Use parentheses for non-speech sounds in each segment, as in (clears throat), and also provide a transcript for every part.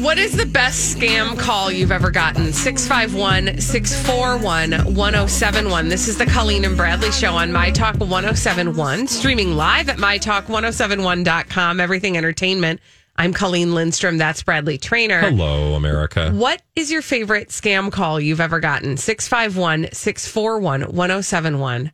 What is the best scam call you've ever gotten? 651 641 1071. This is the Colleen and Bradley Show on My Talk 1071, streaming live at MyTalk1071.com, everything entertainment. I'm Colleen Lindstrom. That's Bradley Traynor. Hello, America. What is your favorite scam call you've ever gotten? 651 641 1071.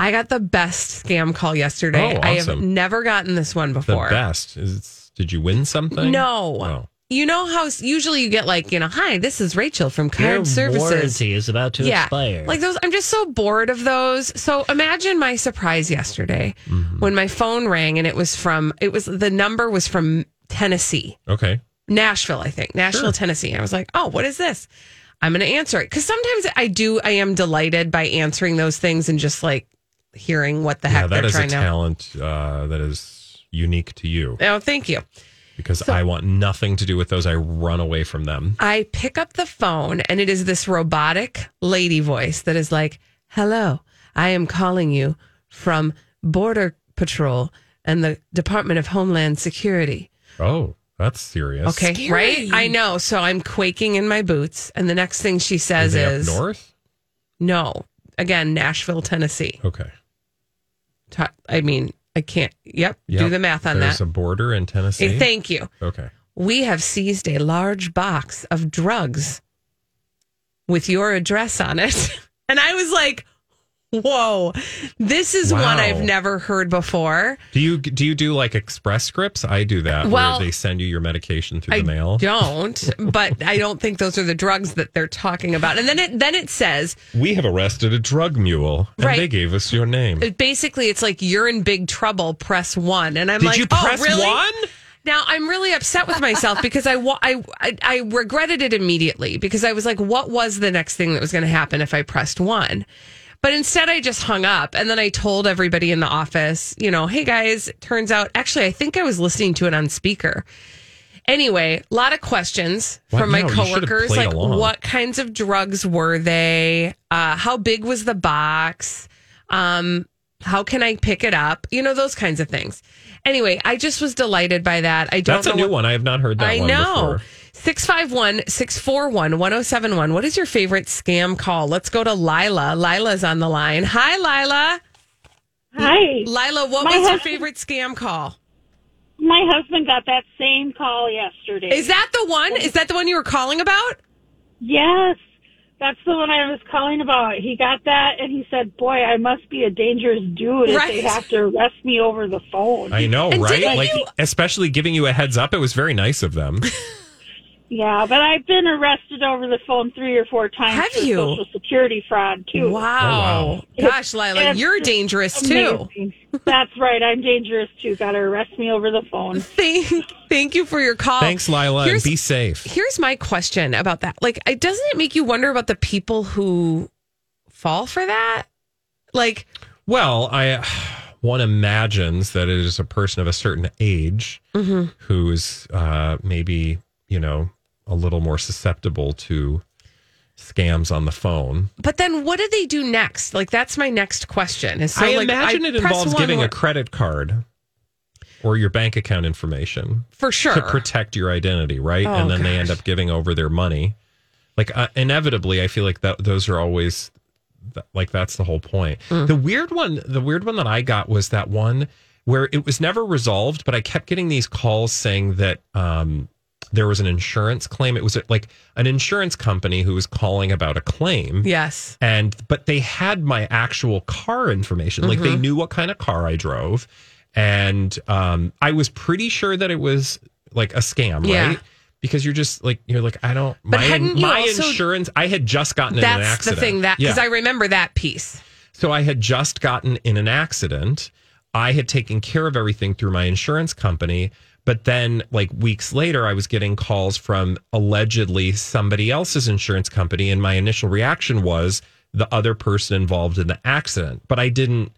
I got the best scam call yesterday. Oh, I have never gotten this one before. The best. Is, did you win something? No. Oh. You know how usually you get like, you know, hi, this is Rachel from Card Services. Your Services. warranty is about to yeah. expire. Like those, I'm just so bored of those. So imagine my surprise yesterday Mm-hmm. when my phone rang and it was from, it was, the number was from Tennessee, Okay. Nashville, I think, Nashville, Sure. Tennessee. I was like, oh, what is this? I'm going to answer it. Cause sometimes I do, I am delighted by answering those things and just like hearing what the Yeah, heck that they're is a trying to. talent uh, that is unique to you Oh, thank you. Because I want nothing to do with those. I run away from them. I pick up the phone and it is this robotic lady voice that is like, Hello, I am calling you from Border Patrol and the Department of Homeland Security. Oh, that's serious. Okay, right? I know. So I'm quaking in my boots. And the next thing she says they is, north? No, again, Nashville, Tennessee. Okay. I mean, I can't, yep, do the math on There's that. a border in Tennessee. Hey, thank you. okay. we have seized a large box of drugs with your address on it. (laughs) And I was like, (laughs) whoa, this is one I've never heard before. Do you do you do like express scripts? I do that. Well, where they send you your medication through I the mail. don't, (laughs) but I don't think those are the drugs that they're talking about. And then it then it says We have arrested a drug mule, and Right. they gave us your name. basically it's like you're in big trouble. Press one, and I'm Did like, you oh, really? one? Now I'm really upset with myself (laughs) because I I I regretted it immediately because I was like, what was the next thing that was going to happen if I pressed one? But instead, I just hung up and then I told everybody in the office, you know, hey guys, turns out actually I think I was listening to it on speaker. Anyway, a lot of questions Well, from my no, you should have coworkers, like along. what kinds of drugs were they? Uh, how big was the box? Um, how can I pick it up? You know, those kinds of things. Anyway, I just was delighted by that. I don't know. That's a new what- one. I have not heard that one. I know. before. 651 641 1071. What is your favorite scam call? Let's go to Lila. Lila's on the line. Hi, Lila. Hi. Lila, what My was your favorite scam call? My husband got that same call yesterday. Is that the one? Is that the one you were calling about? Yes. That's the one I was calling about. He got that and he said, Boy, I must be a dangerous dude if Right. they have to arrest me over the phone. I know, And right? Like, you- especially giving you a heads up. It was very nice of them. (laughs) yeah, but I've been arrested over the phone three or four times Have for you? social security fraud too. Wow. wow. Gosh, Lila, It's you're dangerous too. That's right. I'm dangerous too. Got to arrest me over the phone. (laughs) Thank, thank you for your call. Thanks, Lila, Here's- be safe. Here's my question about that. Like, I, doesn't it make you wonder about the people who fall for that? Like, Well, I (sighs) one imagines that it is a person of a certain age Mm-hmm. who is uh, maybe you know a little more susceptible to scams on the phone. but then what do they do next? Like, that's my next question. Is so, I like, imagine it involves giving or- a credit card or your bank account information for sure. to protect your identity, right? Oh, and then they end up giving over their money. Like uh, inevitably, I feel like that those are always th- like that's the whole point. Mm. The weird one, the weird one that I got was that one where it was never resolved, but I kept getting these calls saying that um, there was an insurance claim. It was like an insurance company who was calling about a claim yes. and but they had my actual car information like Mm-hmm. they knew what kind of car i drove and um i was pretty sure that it was like a scam Yeah. right because you're just like you're like i don't But my, hadn't you my also- insurance i had just gotten in an That's the accident thing that, because yeah. I remember that piece. So I had just gotten in an accident. I had taken care of everything through my insurance company. But then, like weeks later, I was getting calls from allegedly somebody else's insurance company. And my initial reaction was the other person involved in the accident. But I didn't,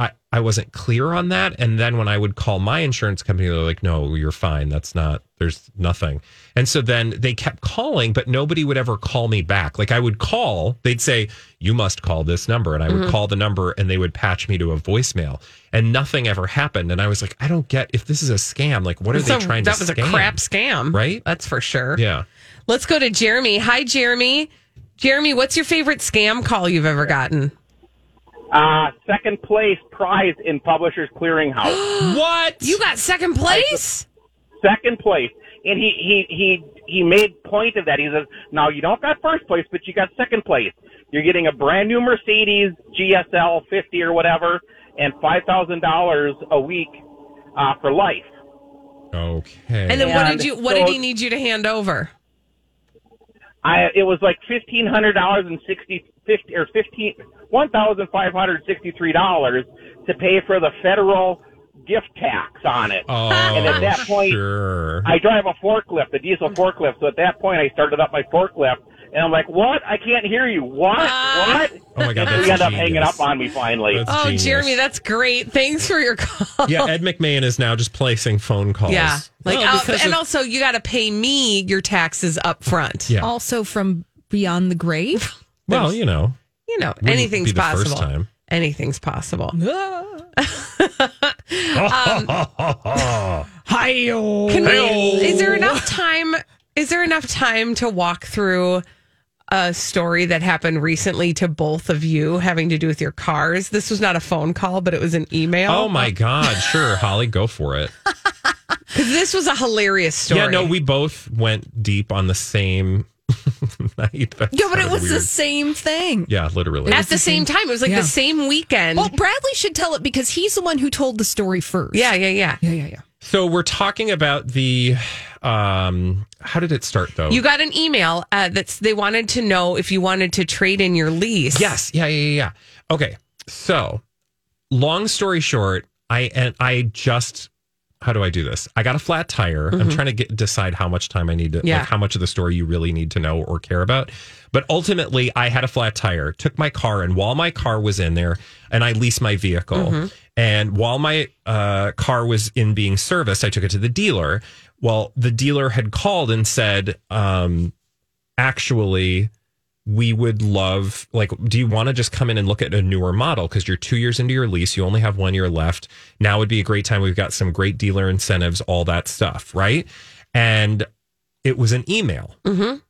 I, I wasn't clear on that. And then when I would call my insurance company, they're like, no, you're fine. That's not, there's nothing. And so then they kept calling, but nobody would ever call me back. Like I would call, they'd say, you must call this number. And I would mm-hmm. call the number and they would patch me to a voicemail and nothing ever happened. And I was like, I don't get if this is a scam, like what are So they trying that to That was scam? a crap scam, Right? That's for sure. Yeah. Let's go to Jeremy. Hi, Jeremy. Jeremy, what's your favorite scam call you've ever gotten? Uh, second place prize in Publishers Clearinghouse. (gasps) What? You got second place? second place. And he, he, he, he made point of that. He says, now you don't got first place, but you got second place. You're getting a brand new Mercedes GSL 50 or whatever and $5,000 a week, uh, for life. okay. And then what did you what did he need you to hand over? I, it was like $1,500 and 60, 50, or 15, $1,563 to pay for the federal gift tax on it. oh, and at that point, sure. I drive a forklift, a diesel forklift. So at that point, I started up my forklift, and I'm like, "What? I can't hear you. What? what?" Oh my God, And that's he ended up hanging up on me finally. That's Oh, genius. Jeremy, that's great. Thanks for your call. yeah, Ed McMahon is now just placing phone calls. Yeah. Like Well, uh, and of- also you got to pay me your taxes up front. yeah. Also from beyond the grave. Well, you know, You know, wouldn't anything's the possible. Time. Anything's possible. (laughs) Ah. (laughs) Hi-yo. Can we, is there enough time? Is there enough time to walk through a story that happened recently to both of you having to do with your cars? This was not a phone call, but it was an email. Oh my God! Sure, Holly, go for it. (laughs) Because this was a hilarious story. Yeah, no, we both went deep on the same (laughs) night. That Yeah, but it sounded was the same thing. Yeah, literally. at the same time. It was like Yeah. the same weekend. Well, Bradley should tell it because he's the one who told the story first. yeah, yeah, yeah. Yeah, yeah, yeah. So we're talking about the. Um, how did it start though? You got an email uh, that's they wanted to know if you wanted to trade in your lease. Yes. Yeah, yeah, yeah, yeah. Okay. So, long story short, I and I just how do I do this? I got a flat tire. I'm trying to get decide how much time I need to Mm-hmm. Yeah. like how much of the story you really need to know or care about. But ultimately, I had a flat tire, took my car and while my car was in there and I leased my vehicle Mm-hmm. and while my uh, car was in being serviced, I took it to the dealer. Well, the dealer had called and said um actually we would love like do you want to just come in and look at a newer model? Because you're two years into your lease you only have one year left. Now would be a great time. We've got some great dealer incentives all that stuff right? And it was an email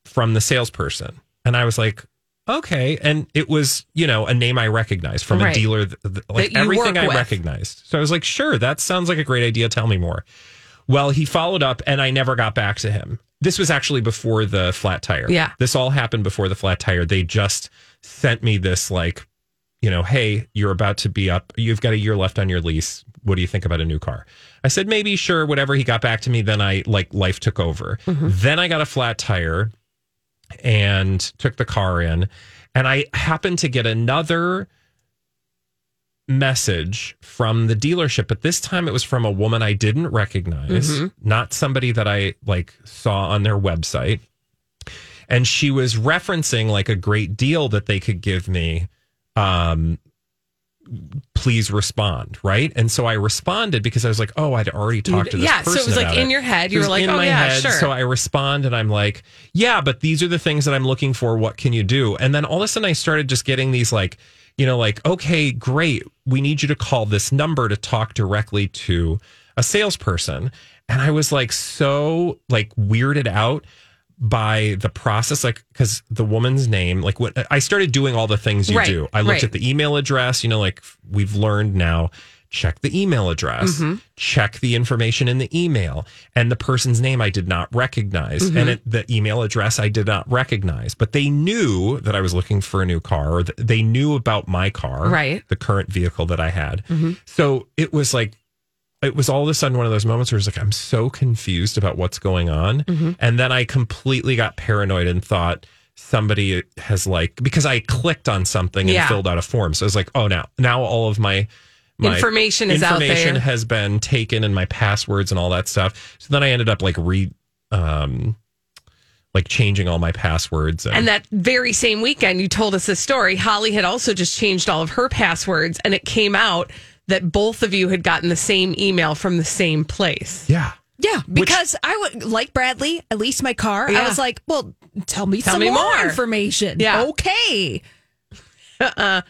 from the salesperson. And i was like okay. And it was you know a name i recognized from Right. a dealer th- th- like everything i with. recognized. So i was like sure that sounds like a great idea. Tell me more. Well, he followed up and I never got back to him. This was actually before the flat tire. Yeah. This all happened before the flat tire. They just sent me this, like, you know, hey, you're about to be up. You've got a year left on your lease. What do you think about a new car? I said, maybe, sure, whatever. He got back to me. Then I, like, life took over. Mm-hmm. Then I got a flat tire and took the car in. And I happened to get another message from the dealership, but this time it was from a woman I didn't recognize, not somebody that I like saw on their website. And she was referencing like a great deal that they could give me. Um, please respond, right? And so I responded because I was like, oh, I'd already talked to this person. Yeah, so it was, like, in your head. You were like, in oh, my yeah, head. sure. So I respond and I'm like, yeah, but these are the things that I'm looking for. What can you do? And then all of a sudden I started just getting these like, you know, like, okay, great. We need you to call this number to talk directly to a salesperson. And I was like so like weirded out by the process like because the woman's name like when i started doing all the things you Right, do i looked right. at the email address you know like we've learned now check the email address Mm-hmm. check the information in the email and the person's name i did not recognize Mm-hmm. and it, the email address i did not recognize but they knew that i was looking for a new car they knew about my car Right. Mm-hmm. the current vehicle that i had so it was like it was all of a sudden one of those moments where it's like I'm so confused about what's going on, Mm-hmm. and then I completely got paranoid and thought somebody has like because I clicked on something and Yeah. filled out a form, so I was like, oh now now all of my my Information is out there. information has been taken and my passwords and all that stuff. So then I ended up like re um like changing all my passwords and, And that very same weekend, you told us this story. Holly had also just changed all of her passwords, and it came out that both of you had gotten the same email from the same place. Yeah. Yeah, because I would like Bradley. At least my car. Yeah. I was like, well, tell me Tell some me more, more. information. Yeah. okay.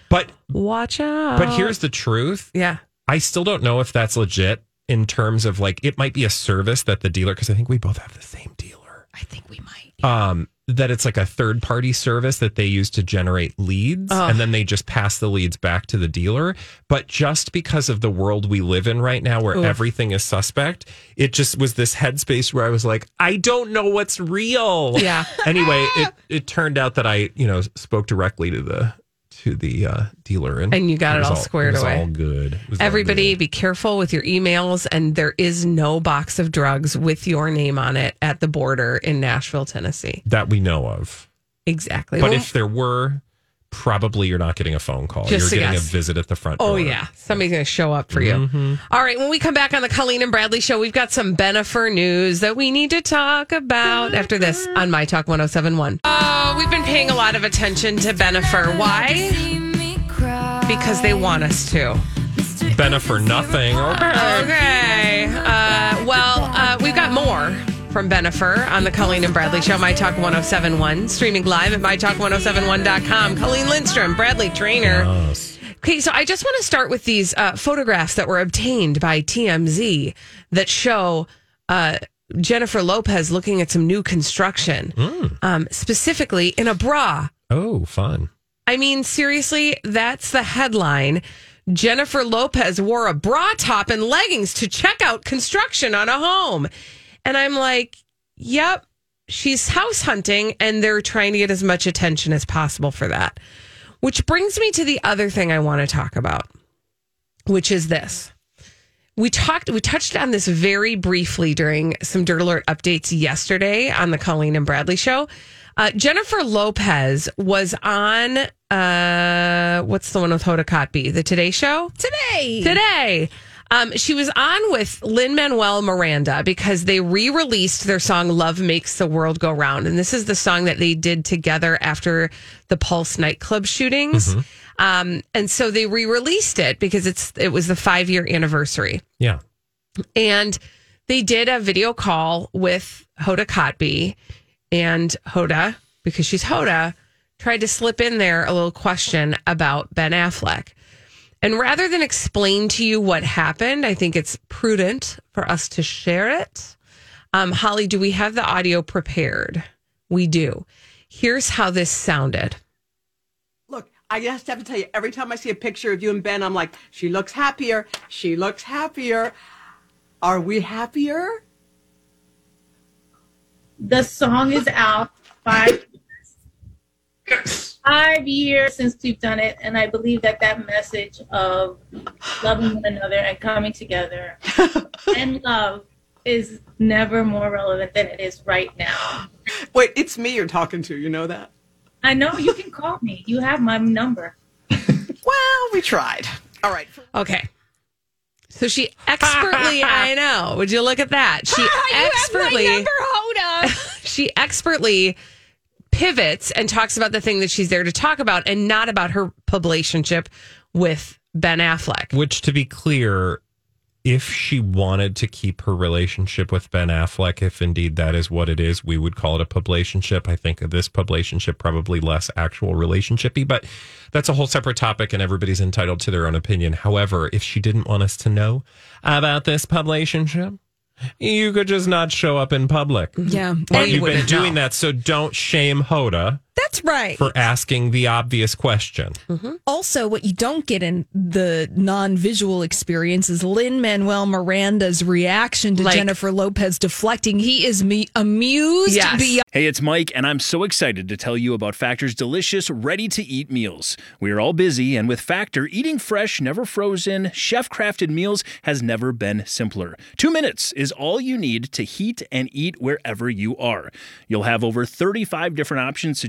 But Watch out. but here's the truth. yeah. I still don't know if that's legit in terms of like it might be a service that the dealer because I think we both have the same dealer. I think we might. Um that it's like a third party service that they use to generate leads and then they just pass the leads back to the dealer. But just because of the world we live in right now where everything is suspect, it just was this headspace where I was like, I don't know what's real. Yeah. (laughs) anyway, it, it turned out that I, you know, spoke directly to the to the uh, dealer and And you got it was all squared it was away. All good. It was all Everybody good. be careful with your emails and there is no box of drugs with your name on it at the border in Nashville, Tennessee. that we know of. Exactly. But Well, if there were, probably you're not getting a phone call. Just you're getting guess. a visit at the front Oh door. yeah, somebody's going to show up for you. Mm-hmm. All right, when we come back on the Colleen and Bradley show, we've got some Bennifer news that we need to talk about after this on My Talk 1071. Oh, we've been paying a lot of attention to Bennifer. Why? Because they want us to. Benna for nothing. Okay. Okay. Uh, well, uh, we've got more from Bennifer on the Colleen and Bradley Show, My Talk 1071, streaming live at MyTalk1071.com. Colleen Lindstrom, Bradley Traynor. Yes. Okay, so I just want to start with these uh, photographs that were obtained by TMZ that show uh, Jennifer Lopez looking at some new construction, um, specifically in a bra. Oh, fun. I mean, seriously, that's the headline. Jennifer Lopez wore a bra top and leggings to check out construction on a home. And I'm like, yep, she's house hunting and they're trying to get as much attention as possible for that. Which brings me to the other thing I want to talk about, which is this. We talked, we touched on this very briefly during some Dirt Alert updates yesterday on the Colleen and Bradley show. Uh, Jennifer Lopez was on, uh, what's the one with Hoda Kotb? The Today Show? Today. today. Um, she was on with Lin-Manuel Miranda because they re released their song Love Makes the World Go Round. And this is the song that they did together after the Pulse nightclub shootings. Um, and so they re released it because it's it was the five year anniversary. Yeah. And they did a video call with Hoda Kotb and Hoda, because she's Hoda, tried to slip in there a little question about Ben Affleck. And rather than explain to you what happened, I think it's prudent for us to share it. Um, Holly, do we have the audio prepared? We do. Here's how this sounded. Look, I just have to tell you, every time I see a picture of you and Ben, I'm like, she looks happier. She looks happier. Are we happier? The song is out five five years since we've done it, and I believe that that message of loving one another and coming together (laughs) and love is never more relevant than it is right now. (gasps) Wait, it's me you're talking to. You know that? I know you can call me. You have my number. (laughs) Well, we tried. All right. Okay. So she expertly, (laughs) I know. Would you look at that? She expertly, Hoda. she expertly pivots and talks about the thing that she's there to talk about and not about her relationship with Ben Affleck. Which, to be clear, if she wanted to keep her relationship with Ben Affleck, if indeed that is what it is, we would call it a publicationship. I think this publicationship probably less actual relationshipy, but that's a whole separate topic and everybody's entitled to their own opinion. However, if she didn't want us to know about this publicationship, you could just not show up in public. Yeah. But you you've been doing know. that, so don't shame Hoda That's right. for asking the obvious question. Mm-hmm. Also, what you don't get in the non-visual experience is Lin-Manuel Miranda's reaction to Like- Jennifer Lopez deflecting. He is me amused Yes. beyond. Hey, it's Mike, and I'm so excited to tell you about Factor's delicious, ready to eat meals. We are all busy, and with Factor, eating fresh, never frozen, chef crafted meals has never been simpler. Two minutes is all you need to heat and eat wherever you are. You'll have over 35 different options to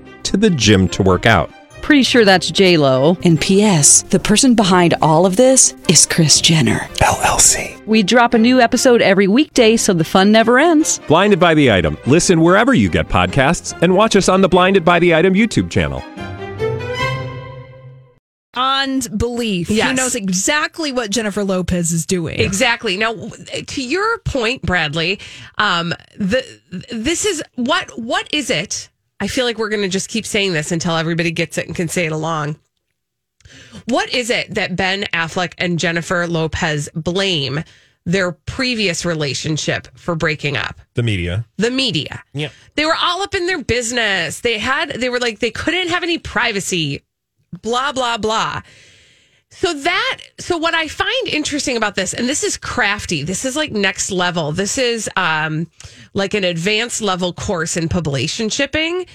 to the gym to work out. Pretty sure that's J Lo. And P.S. The person behind all of this is Kris Jenner LLC. We drop a new episode every weekday, so the fun never ends. Blinded by the item. Listen wherever you get podcasts, and watch us on the Blinded by the Item YouTube channel. On belief. He knows exactly what Jennifer Lopez is doing. Exactly. Now, to your point, Bradley, um, the this is what what is it? I feel like we're going to just keep saying this until everybody gets it and can say it along. What is it that Ben Affleck and Jennifer Lopez blame their previous relationship for breaking up? The media. The media. Yeah. They were all up in their business. They had they were like they couldn't have any privacy. Blah blah blah. So that so what I find interesting about this and this is crafty. This is like next level. This is um like an advanced level course in publication shipping.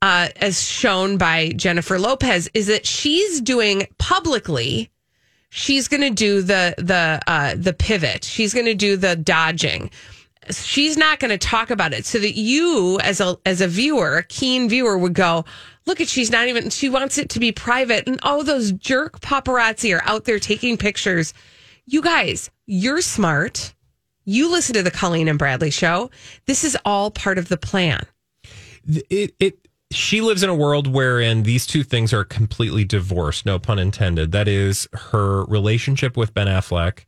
Uh, as shown by Jennifer Lopez, is that she's doing publicly she's going to do the the uh, the pivot. She's going to do the dodging. She's not going to talk about it, so that you, as a as a viewer, a keen viewer, would go, "Look at she's not even. She wants it to be private." And oh, those jerk paparazzi are out there taking pictures. You guys, you're smart. You listen to the Colleen and Bradley show. This is all part of the plan. it it she lives in a world wherein these two things are completely divorced no pun intended that is her relationship with ben affleck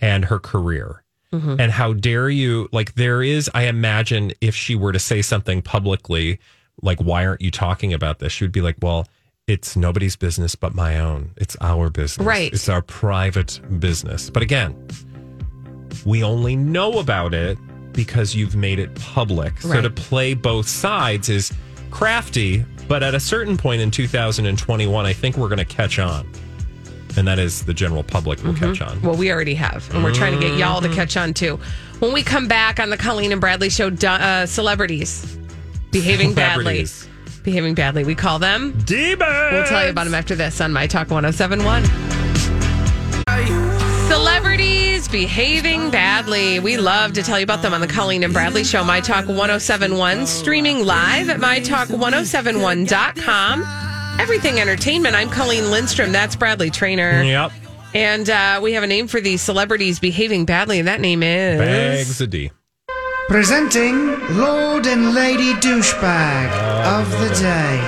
and her career Mm-hmm. and how dare you like there is i imagine if she were to say something publicly like why aren't you talking about this she would be like well it's nobody's business but my own it's our business Right. it's our private business but again we only know about it because you've made it public. So to play both sides is crafty, but at a certain point in 2021, I think we're going to catch on. And that is the general public will catch on. Well, we already have, and we're trying to get y'all to catch on too. When we come back on the Colleen and Bradley show, uh, celebrities behaving badly. Behaving badly. We call them. Demons! We'll tell you about them after this on My Talk 1071. Celebrities behaving badly. We love to tell you about them on the Colleen and Bradley show, My Talk 1071, streaming live at MyTalk1071.com. Everything Entertainment. I'm Colleen Lindstrom. That's Bradley Traynor. Yep. And uh, we have a name for these celebrities behaving badly, and that name is Bags of D. Presenting Lord and Lady Douchebag of the Day.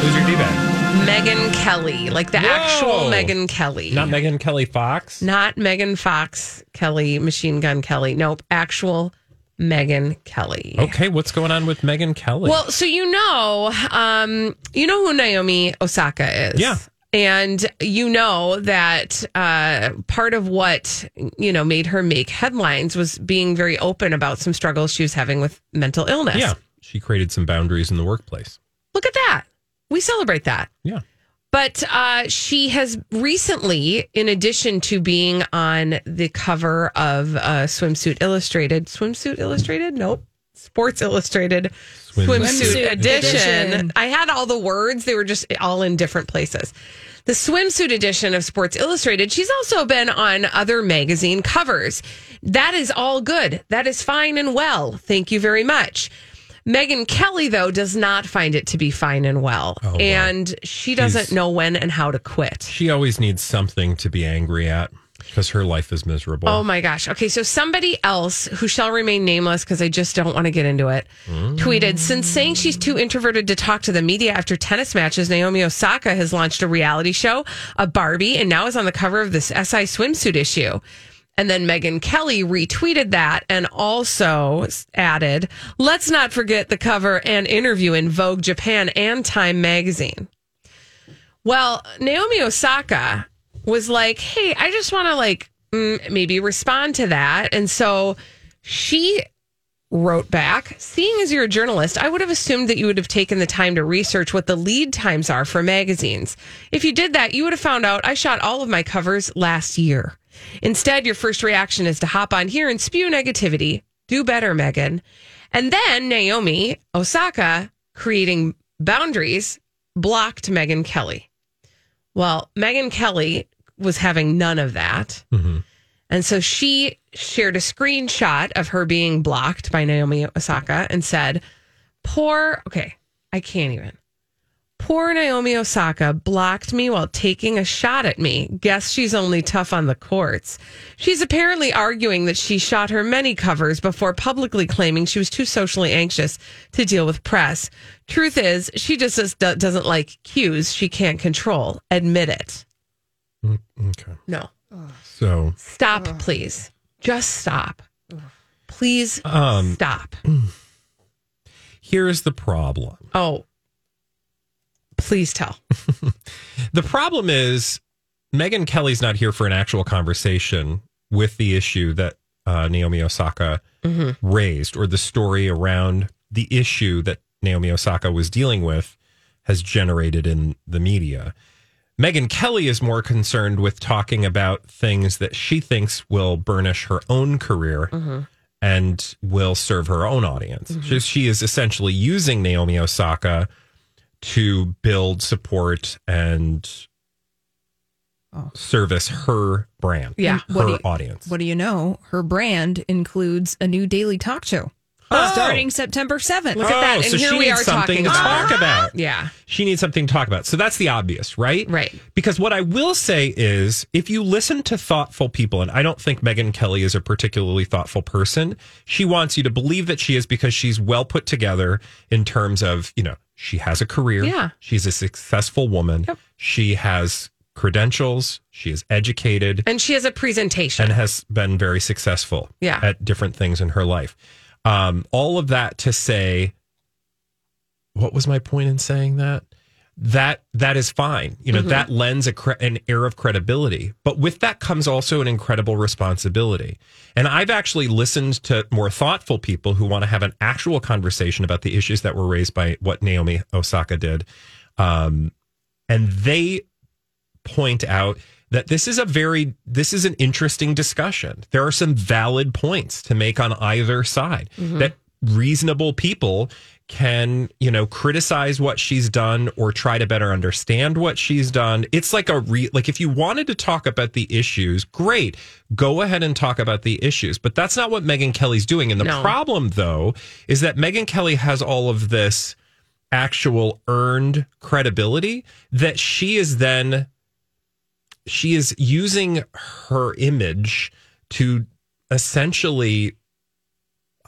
Who's your D-bag? Megyn Kelly, like the actual Megyn Kelly. Not Megan Kelly Fox. Not Megan Fox Kelly, Machine Gun Kelly. Nope, actual Megyn Kelly. Okay, what's going on with Megyn Kelly? Well, so you know, um, you know who Naomi Osaka is. Yeah. And you know that uh, part of what you know made her make headlines was being very open about some struggles she was having with mental illness. yeah, she created some boundaries in the workplace. Look at that. We celebrate that. Yeah. But uh, she has recently, in addition to being on the cover of uh, Swimsuit Illustrated, Swimsuit Illustrated? Nope. Sports Illustrated Swimsuit. Swimsuit, Swimsuit edition. edition. I had all the words, they were just all in different places. The swimsuit edition of Sports Illustrated, she's also been on other magazine covers. That is all good. That is fine and well. Thank you very much. Megyn Kelly, though, does not find it to be fine and well. Oh, and she doesn't She's- know when and how to quit. She always needs something to be angry at because her life is miserable. Oh my gosh. Okay, so somebody else who shall remain nameless because I just don't want to get into it mm. tweeted since saying she's too introverted to talk to the media after tennis matches, Naomi Osaka has launched a reality show, a Barbie, and now is on the cover of this SI swimsuit issue. And then Megyn Kelly retweeted that and also added, let's not forget the cover and interview in Vogue Japan and Time magazine. Well, Naomi Osaka was like, hey, I just want to like mm, maybe respond to that. And so she wrote back, seeing as you're a journalist, I would have assumed that you would have taken the time to research what the lead times are for magazines. If you did that, you would have found out I shot all of my covers last year. Instead, your first reaction is to hop on here and spew negativity. Do better, Megyn. And then Naomi Osaka, creating boundaries, blocked Megyn Kelly. Well, Megyn Kelly was having none of that. Mm-hmm. And so she shared a screenshot of her being blocked by Naomi Osaka and said, Poor, okay, I can't even. Poor Naomi Osaka blocked me while taking a shot at me. Guess she's only tough on the courts. She's apparently arguing that she shot her many covers before publicly claiming she was too socially anxious to deal with press. Truth is, she just just doesn't like cues she can't control. Admit it. Okay. No. So Stop, please. Just stop. Please Um, stop. (clears throat) here's the problem. Oh, please tell. (laughs) The problem is Megyn Kelly's not here for an actual conversation with the issue that uh, Naomi Osaka mm-hmm. raised or the story around the issue that Naomi Osaka was dealing with has generated in the media. Megyn Kelly is more concerned with talking about things that she thinks will burnish her own career mm-hmm. and will serve her own audience. Mm-hmm. She, she is essentially using Naomi Osaka to build support and oh. service her brand, Yeah. her What do you- audience. What do you know? Her brand includes a new daily talk show oh. starting September 7th. Look at that. Oh, and Oh, so here she we needs are something talking to about talk her. about. Yeah. She needs something to talk about. So that's the obvious, right? Right. Because what I will say is if you listen to thoughtful people, and I don't think Megyn Kelly is a particularly thoughtful person, she wants you to believe that she is because she's well put together in terms of, you know, she has a career. Yeah. She's a successful woman. She has credentials. She is educated And she has a presentation. and has been very successful Yeah. at different things in her life. Um, all of that to say, what was my point in saying that? That that is fine. You know, Mhm. that lends a cre- an air of credibility, but with that comes also an incredible responsibility. And I've actually listened to more thoughtful people who want to have an actual conversation about the issues that were raised by what Naomi Osaka did, um, and they point out that this is a very this is an interesting discussion. There are some valid points to make on either side Mhm. that reasonable people can, you know, criticize what she's done or try to better understand what she's done. It's like a re like if you wanted to talk about the issues, great. Go ahead and talk about the issues. But that's not what Megyn Kelly's doing. And the No. problem though is that Megyn Kelly has all of this actual earned credibility that she is then she is using her image to essentially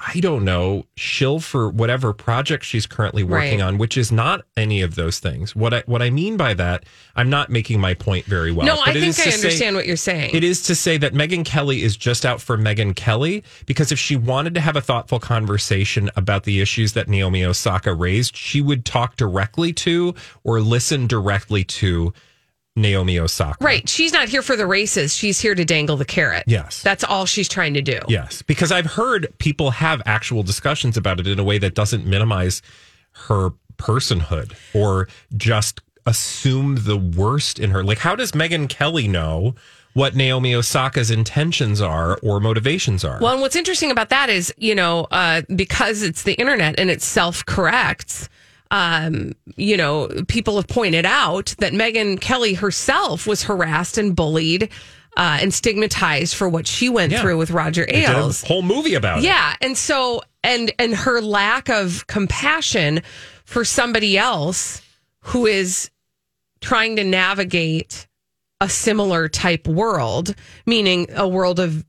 I don't know, shill for whatever project she's currently working Right. on, which is not any of those things. What I what I mean by that, I'm not making my point very well. no, but I it think is I to say- understand what you're saying. it is to say that Megyn Kelly is just out for Megyn Kelly because if she wanted to have a thoughtful conversation about the issues that Naomi Osaka raised, she would talk directly to or listen directly to Naomi Osaka. Right. She's not here for the races. She's here to dangle the carrot. Yes. That's all she's trying to do. Yes, because I've heard people have actual discussions about it in a way that doesn't minimize her personhood or just assume the worst in her. Like, how does Megyn Kelly know what Naomi Osaka's intentions are or motivations are? Well, and what's interesting about that is, you know, uh, because it's the internet and it self corrects, um, you know, people have pointed out that Megyn Kelly herself was harassed and bullied uh, and stigmatized for what she went Yeah. through with Roger They did a Ailes. whole movie about it. Yeah, and so and and her lack of compassion for somebody else who is trying to navigate a similar type world, meaning a world of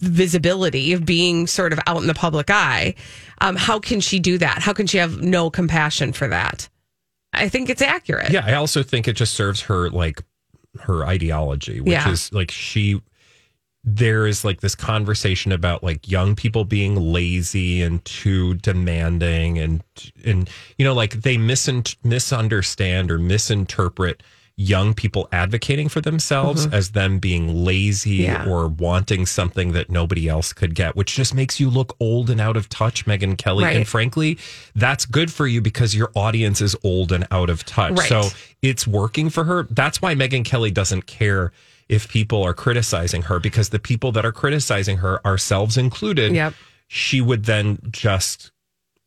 visibility of being sort of out in the public eye. Um, how can she do that? How can she have no compassion for that? I think it's accurate. Yeah, I also think it just serves her like her ideology, which Yeah. is like she there is like this conversation about like young people being lazy and too demanding and and you know like they misun- misunderstand or misinterpret young people advocating for themselves Mhm. as them being lazy Yeah. or wanting something that nobody else could get which just makes you look old and out of touch Megyn Kelly Right. and frankly that's good for you because your audience is old and out of touch Right. so it's working for her that's why Megyn Kelly doesn't care if people are criticizing her because the people that are criticizing her ourselves included Yep. she would then just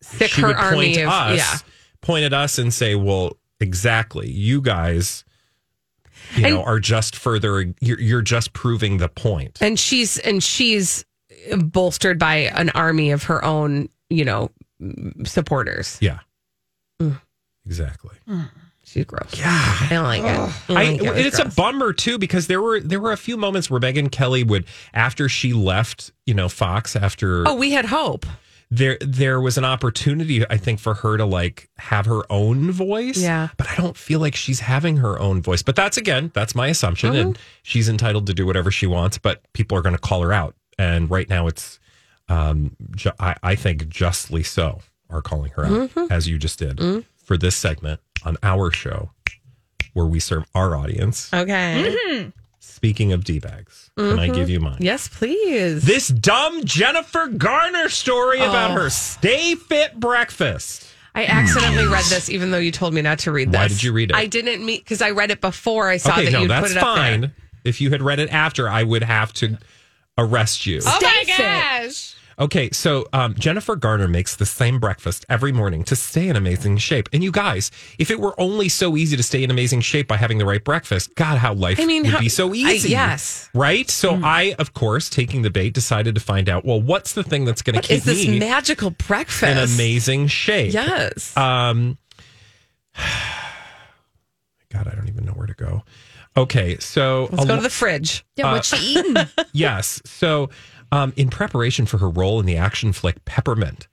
Thick she her would point of- us yeah. point at us and say well exactly you guys you And- know are just further you're, you're just proving the point and she's and she's bolstered by an army of her own, you know, supporters. yeah Mm. exactly She's gross. Yeah, I don't like it. I don't I, it. It's it's a bummer too because there were there were a few moments where Megyn Kelly would after she left you know Fox after Oh, we had hope. There there was an opportunity I think for her to like have her own voice. Yeah. But I don't feel like she's having her own voice. But that's again, that's my assumption and she's entitled to do whatever she wants, but people are going to call her out. And right now it's um ju- I, I think justly so are calling her out Mhm. as you just did for this segment on our show where we serve our audience. Okay. Speaking of D-bags, can I give mm-hmm. you mine? Yes, please. This dumb Jennifer Garner story about Oh. her Stay Fit breakfast. I accidentally read this, even though you told me not to read this. Why did you read it? I didn't meet because I read it before I saw okay, that no, you'd that's put it up fine. there. If you had read it after, I would have to arrest you. Oh my gosh! Okay, so um, Jennifer Garner makes the same breakfast every morning to stay in amazing shape. And you guys, if it were only so easy to stay in amazing shape by having the right breakfast, God, how life I mean, would how- be so I- easy. yes. Right? So I, of course, taking the bait, decided to find out, well, what's the thing that's going to What keep is this me magical breakfast? in amazing shape? Yes. Um, (sighs) God, I don't even know where to go. Okay, so Let's go lo- to the fridge. Yeah, Uh, what's (laughs) she eating? yes. So, um, in preparation for her role in the action flick Peppermint,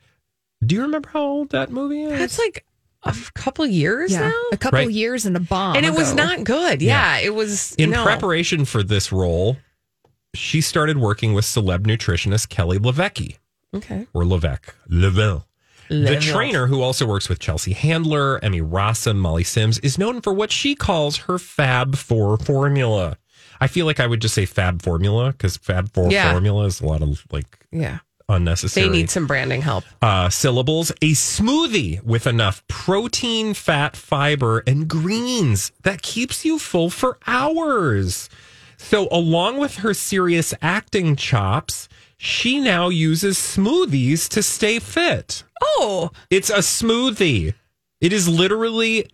do you remember how old that movie is? That's like a couple years Yeah, now, a couple Right. years and a bomb, and it was not good. Yeah, it was in no. preparation for this role, she started working with celeb nutritionist Kelly Levecki Okay. or Levesque. Levelle. The trainer, who also works with Chelsea Handler, Emmy Rossum, Molly Sims, is known for what she calls her Fab Four formula. I feel like I would just say Fab formula because Fab Four Yeah. formula is a lot of like Yeah, unnecessary. they need some branding help. uh, syllables. A smoothie with enough protein, fat, fiber, and greens that keeps you full for hours. So, along with her serious acting chops, she now uses smoothies to stay fit. Oh, It's a smoothie. It is literally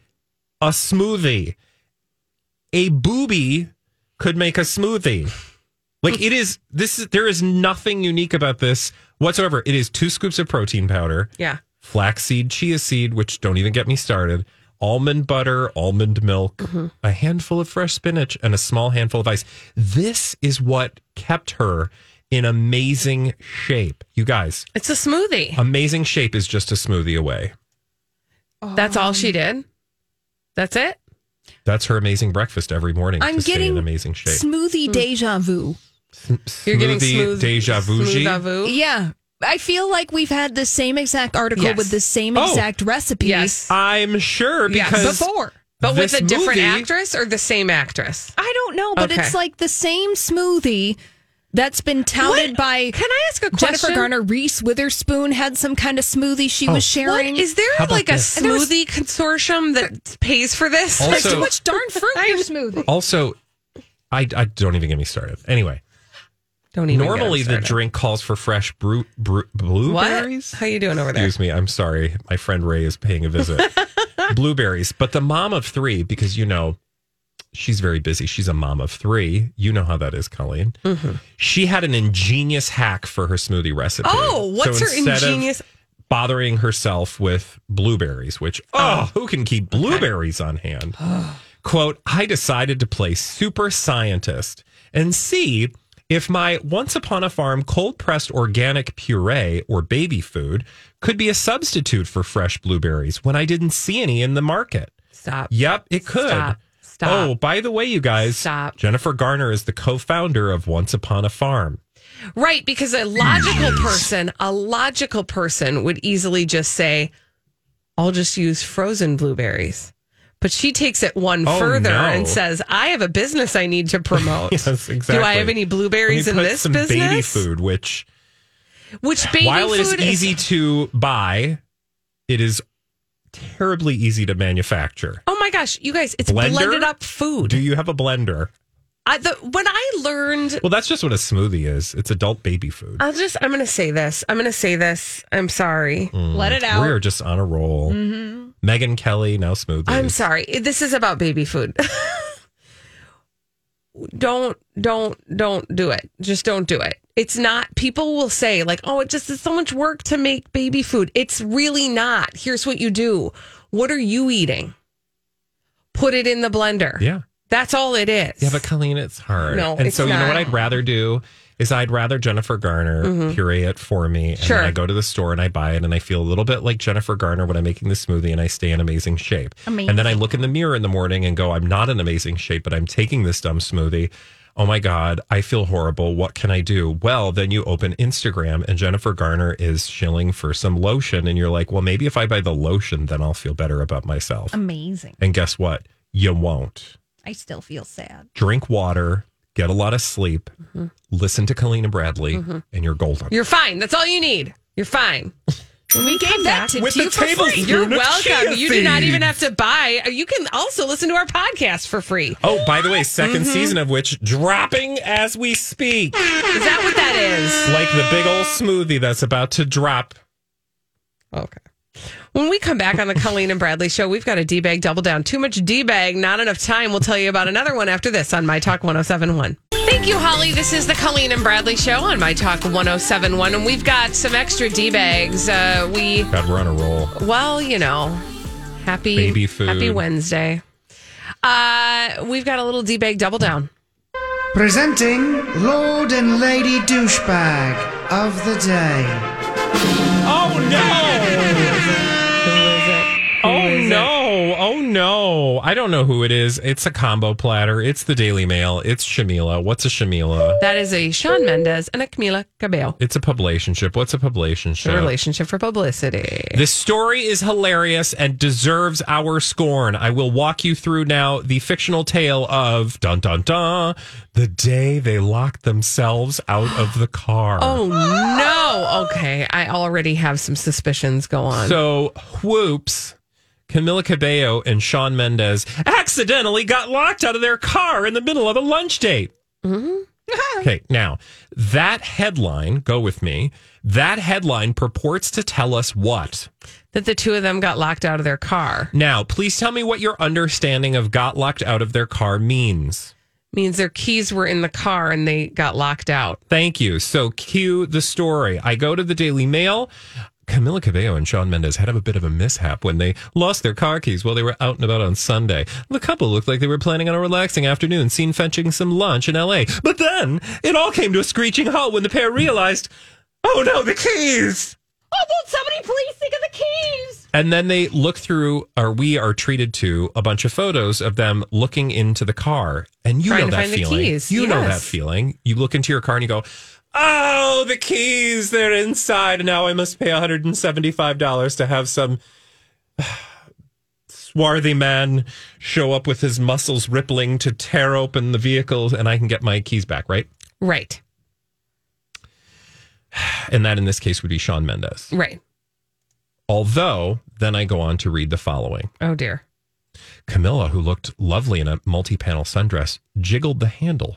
a smoothie. A booby could make a smoothie. Like it is this is there is nothing unique about this whatsoever. It is two scoops of protein powder, yeah. flaxseed, chia seed, which don't even get me started, almond butter, almond milk, a handful of fresh spinach, and a small handful of ice. This is what kept her in amazing shape. You guys, It's a smoothie. amazing shape is just a smoothie away. That's all she did. That's it. That's her amazing breakfast every morning I'm to stay in getting amazing shape. smoothie hmm. deja vu. You're getting Smoothie smooth deja vu. smooth-a-vu? Yeah. I feel like we've had the same exact article Yes. with the same Oh. exact recipe. Yes. I'm sure Yes. because Before. But with this a different movie- actress or the same actress? I don't know, but Okay. it's like the same smoothie that's been touted What- by Can I ask a question? Jennifer Garner. Reese Witherspoon had some kind of smoothie she Oh. was sharing. What, is there How about like a this? smoothie consortium that pays for this? Also- There's too much darn fruit in your (laughs) smoothie. also, I, I don't even get me started. Anyway, Don't even normally the drink calls for fresh bru- bru- blueberries. What? How you doing over there? Excuse me. I'm sorry. My friend Ray is paying a visit. (laughs) blueberries. But the mom of three, because you know, she's very busy. She's a mom of three. You know how that is, Colleen. Mm-hmm. She had an ingenious hack for her smoothie recipe. Oh, what's her ingenious- bothering herself with blueberries, which, oh, oh who can keep blueberries on hand? Quote, I decided to play super scientist and see if my once upon a farm cold pressed organic puree or baby food could be a substitute for fresh blueberries when I didn't see any in the market. Stop. Yep, it could. Stop. Stop. Oh, by the way, you guys, Stop. Jennifer Garner is the co-founder of Once Upon a Farm. Right, because a logical person, a logical person would easily just say, I'll just use frozen blueberries. But she takes it one Oh, further no. and says, I have a business I need to promote. (laughs) yes, exactly. Do I have any blueberries in this some business? baby food, which Which baby while it is easy to buy, it is terribly easy to manufacture. Oh my gosh, you guys, it's Blender? blended up food. Do you have a blender? I, the, when I learned Well, that's just what a smoothie is. It's adult baby food. I'll just, I'm going to say this. I'm going to say this. I'm sorry. Let it out. We are just on a roll. Mhm. Megyn Kelly, now smoothies. I'm sorry. This is about baby food. (laughs) don't, don't, don't do it. Just don't do it. It's not, people will say, like, oh, it just is so much work to make baby food. It's really not. Here's what you do. What are you eating? Put it in the blender. Yeah. That's all it is. Yeah, but Colleen, it's hard. No, and it's so you know what I'd rather do is I'd rather Jennifer Garner Mhm. puree it for me, and Sure. then I go to the store and I buy it, and I feel a little bit like Jennifer Garner when I'm making the smoothie, and I stay in amazing shape. Amazing. And then I look in the mirror in the morning and go, I'm not in amazing shape, but I'm taking this dumb smoothie. Oh my God, I feel horrible. What can I do? Well, then you open Instagram and Jennifer Garner is shilling for some lotion, and you're like, well, maybe if I buy the lotion, then I'll feel better about myself. Amazing. And guess what? You won't I still feel sad. drink water, get a lot of sleep, listen to Colleen and Bradley, Mhm. and you're golden. You're fine. That's all you need. You're fine. (laughs) we gave that to, With to the you for free. You're welcome. You do not even have to buy. You can also listen to our podcast for free. Oh, by the way, 2nd Mhm. season of which dropping as we speak. Is that what that is? Like the big old smoothie that's about to drop. Okay. When we come back on the Colleen and Bradley show, we've got a D bag double down. Too much D bag, not enough time. We'll tell you about another one after this on My Talk 1071. Thank you, Holly. This is the Colleen and Bradley show on My Talk 1071. And we've got some extra D bags. Uh, we, God, we're on a roll. well, you know, happy, Baby food. happy Wednesday. Uh, we've got a little D bag double down. Presenting Lord and Lady Douchebag of the Day. Oh no! No! Oh! I don't know who it is. It's a combo platter. It's the Daily Mail. It's Shawmila. What's a Shawmila? That is a Shawn Mendes and a Camila Cabello. It's a publicationship. What's a publicationship? relationship for publicity. This story is hilarious and deserves our scorn. I will walk you through now the fictional tale of dun dun dun the day they locked themselves out of the car. Oh no! Okay, I already have some suspicions. Go on. So whoops. Camila Cabello and Shawn Mendes accidentally got locked out of their car in the middle of a lunch date. Mm-hmm. Okay, now that headline, go with me. That headline purports to tell us what? that the two of them got locked out of their car Now, please tell me what your understanding of got locked out of their car means. means their keys were in the car and they got locked out. Thank you. So, cue the story. I go to the Daily Mail. Camila Cabello and Shawn Mendes had a bit of a mishap when they lost their car keys while they were out and about on Sunday. The couple looked like they were planning on a relaxing afternoon, seen fetching some lunch in LA. But then it all came to a screeching halt when the pair realized, oh no, the keys! Oh, won't somebody please think of the keys? And then they look through, or we are treated to a bunch of photos of them looking into the car. And you Trying know that feeling. You know that feeling. You look into your car and you go, Oh, the keys, they're inside. Now I must pay $175 to have some (sighs) swarthy man show up with his muscles rippling to tear open the vehicle and I can get my keys back, right? Right, (sighs) And that in this case would be Shawn Mendes. right. Although, then I go on to read the following. Oh dear. Camila, who looked lovely in a multi panel sundress, jiggled the handle,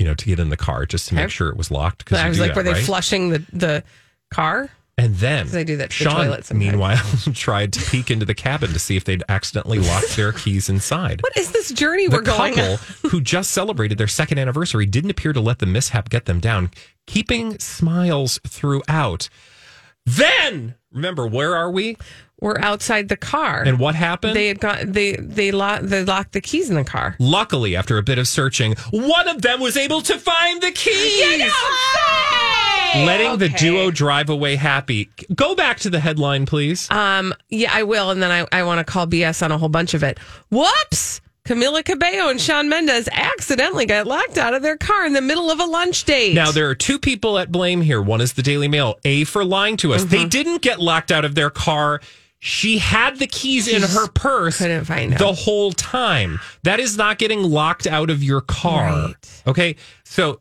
you know, to get in the car just to make sure it was locked. Because I was like, were they flushing the the car? And then they do that Sean, meanwhile, (laughs) tried to peek into the cabin to see if they'd accidentally locked their keys inside. What is this journey the we're going couple on? who (laughs) just celebrated their second anniversary didn't appear to let the mishap get them down, keeping smiles throughout. Then, remember, where are we? We're outside the car. And what happened? They had got they they locked they locked the keys in the car. Luckily, after a bit of searching, one of them was able to find the keys. letting the duo drive away happy. Go back to the headline, please. Um, yeah, I will, and then I, I want to call BS on a whole bunch of it. Whoops! Camila Cabello and Shawn Mendes accidentally got locked out of their car in the middle of a lunch date. Now there are two people at blame here. One is the Daily Mail. A for lying to us. Mm-hmm. They didn't get locked out of their car. She had the keys in her purse couldn't find the them. whole time. That is not getting locked out of your car. Right. Okay. So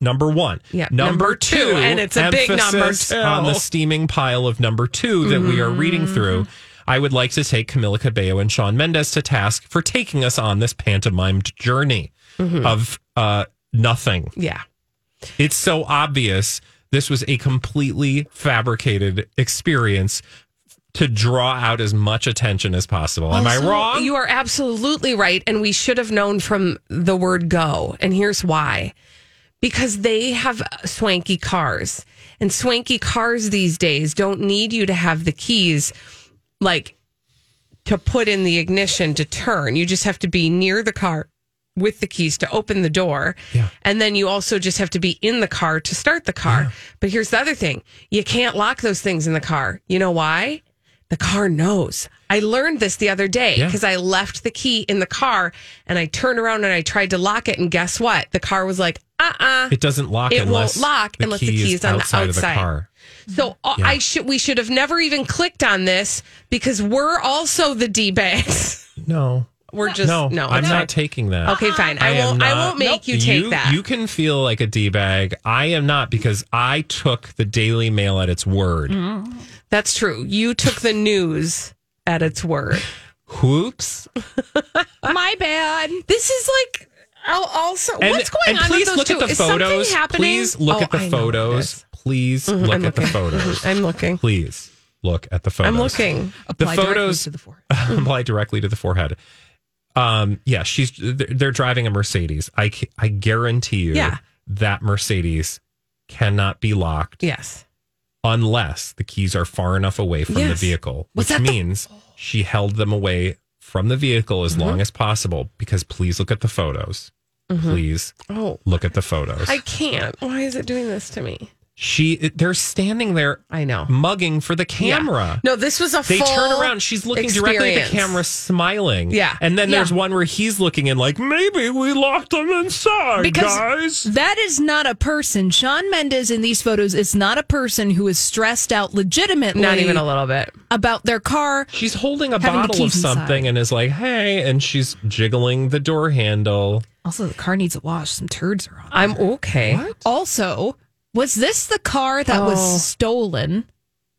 number one. Yeah, Number, number two, and it's a big number two. on the steaming pile of number two that we are reading Mm-hmm. through. I would like to take Camila Cabello and Shawn Mendes to task for taking us on this pantomimed journey Mm-hmm. of uh, nothing. yeah. It's so obvious this was a completely fabricated experience to draw out as much attention as possible. Am I wrong? You are absolutely right. And we should have known from the word go. And here's why because they have swanky cars. And swanky cars these days don't need you to have the keys like to put in the ignition to turn. You just have to be near the car with the keys to open the door. Yeah. And then you also just have to be in the car to start the car. But here's the other thing you can't lock those things in the car. You know why? The car knows. I learned this the other day Yeah. because I left the key in the car and I turned around and I tried to lock it. And guess what? The car was like, uh uh it doesn't lock It unless won't lock the unless the key key is on the outside of the car. So uh, Yeah. I should we should have never even clicked on this because we're also the D bags. (laughs) No. We're just no, no. I'm not taking that. Okay, fine. I, am won't. I won't make Nope. you take that. You can feel like a D bag. I am not because I took the Daily Mail at its word. Mm. That's true. You took the news at its word. Whoops. (laughs) My bad. This is like al- also And, what's going and on please with those look two? at the Is something photos. happening? Please look Oh, at the I photos. Please look I'm at the photos. I'm looking. Please look at the photos. I'm looking. The Apply directly photos to the forehead. (laughs) apply directly to the forehead. Um, yeah, she's they're they're driving a Mercedes. I I guarantee you Yeah. that Mercedes cannot be locked Yes. Unless the keys are far enough away from the vehicle, Was which that the- means she held them away from the vehicle as Mm-hmm. long as possible. Because please look at the photos. Please Oh, look at the photos. Mm-hmm. I can't. Why is it doing this to me? She they're standing there I know. mugging for the camera. No, this was a They full turn around. She's looking directly at the camera, smiling. Yeah. And then Yeah. there's one where he's looking in, like, maybe we locked them inside, Because guys. that is not a person. Shawn Mendes in these photos is not a person who is stressed out legitimately Not even a little bit. about their car. She's holding a bottle of keys inside. something and is like, hey, and she's jiggling the door handle. Also, the car needs a wash. Some turds are on. I'm okay. Also, was this the car that Oh. was stolen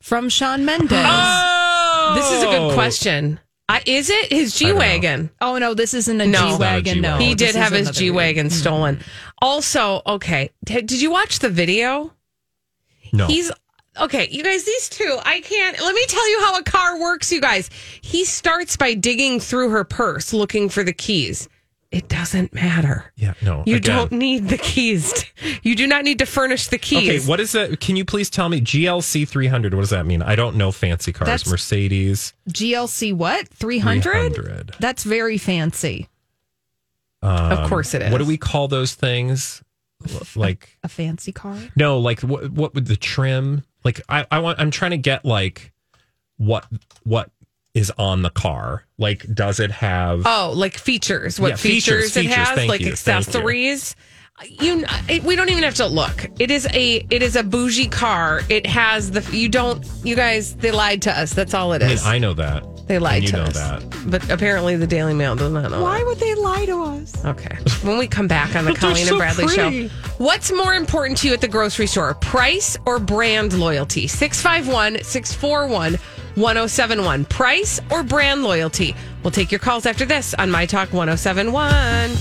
from Shawn Mendes? Oh! This is a good question. I, is it his G wagon? oh no, this isn't a No. wagon. No, He did have his G wagon hmm. stolen. Also, okay, T- did you watch the video? No. He's okay, you guys. These two, I can't. Let me tell you how a car works, you guys. He starts by digging through her purse looking for the keys. It doesn't matter. yeah, no. You again. don't need the keys. You do not need to furnish the keys. Okay, what is that? Can you please tell me? GLC 300, what does that mean? I don't know fancy cars. That's- Mercedes GLC what? 300? 300. That's very fancy. of course it is. Um, What do we call those things? L- Like, A fancy car? no, like what, what would the trim? Like, I, I want, I'm trying to get like what, what is on the car. Like, does it have, Oh, like features. What Yeah, features, features, it features, has, thank like you, thank you. accessories. You, it, we don't even have to look. It is a it is a bougie car. It has the you don't you guys they lied to us. That's all it is. I mean. I know that. they lied and you to know us. that. But apparently the Daily Mail does not know. Why that. would they lie to us? Okay. When we come back on the (laughs) Colleen so and Bradley pretty. show, what's more important to you at the grocery store, price or brand loyalty? 651 641 1071. Price or brand loyalty? We'll take your calls after this on My Talk 1071.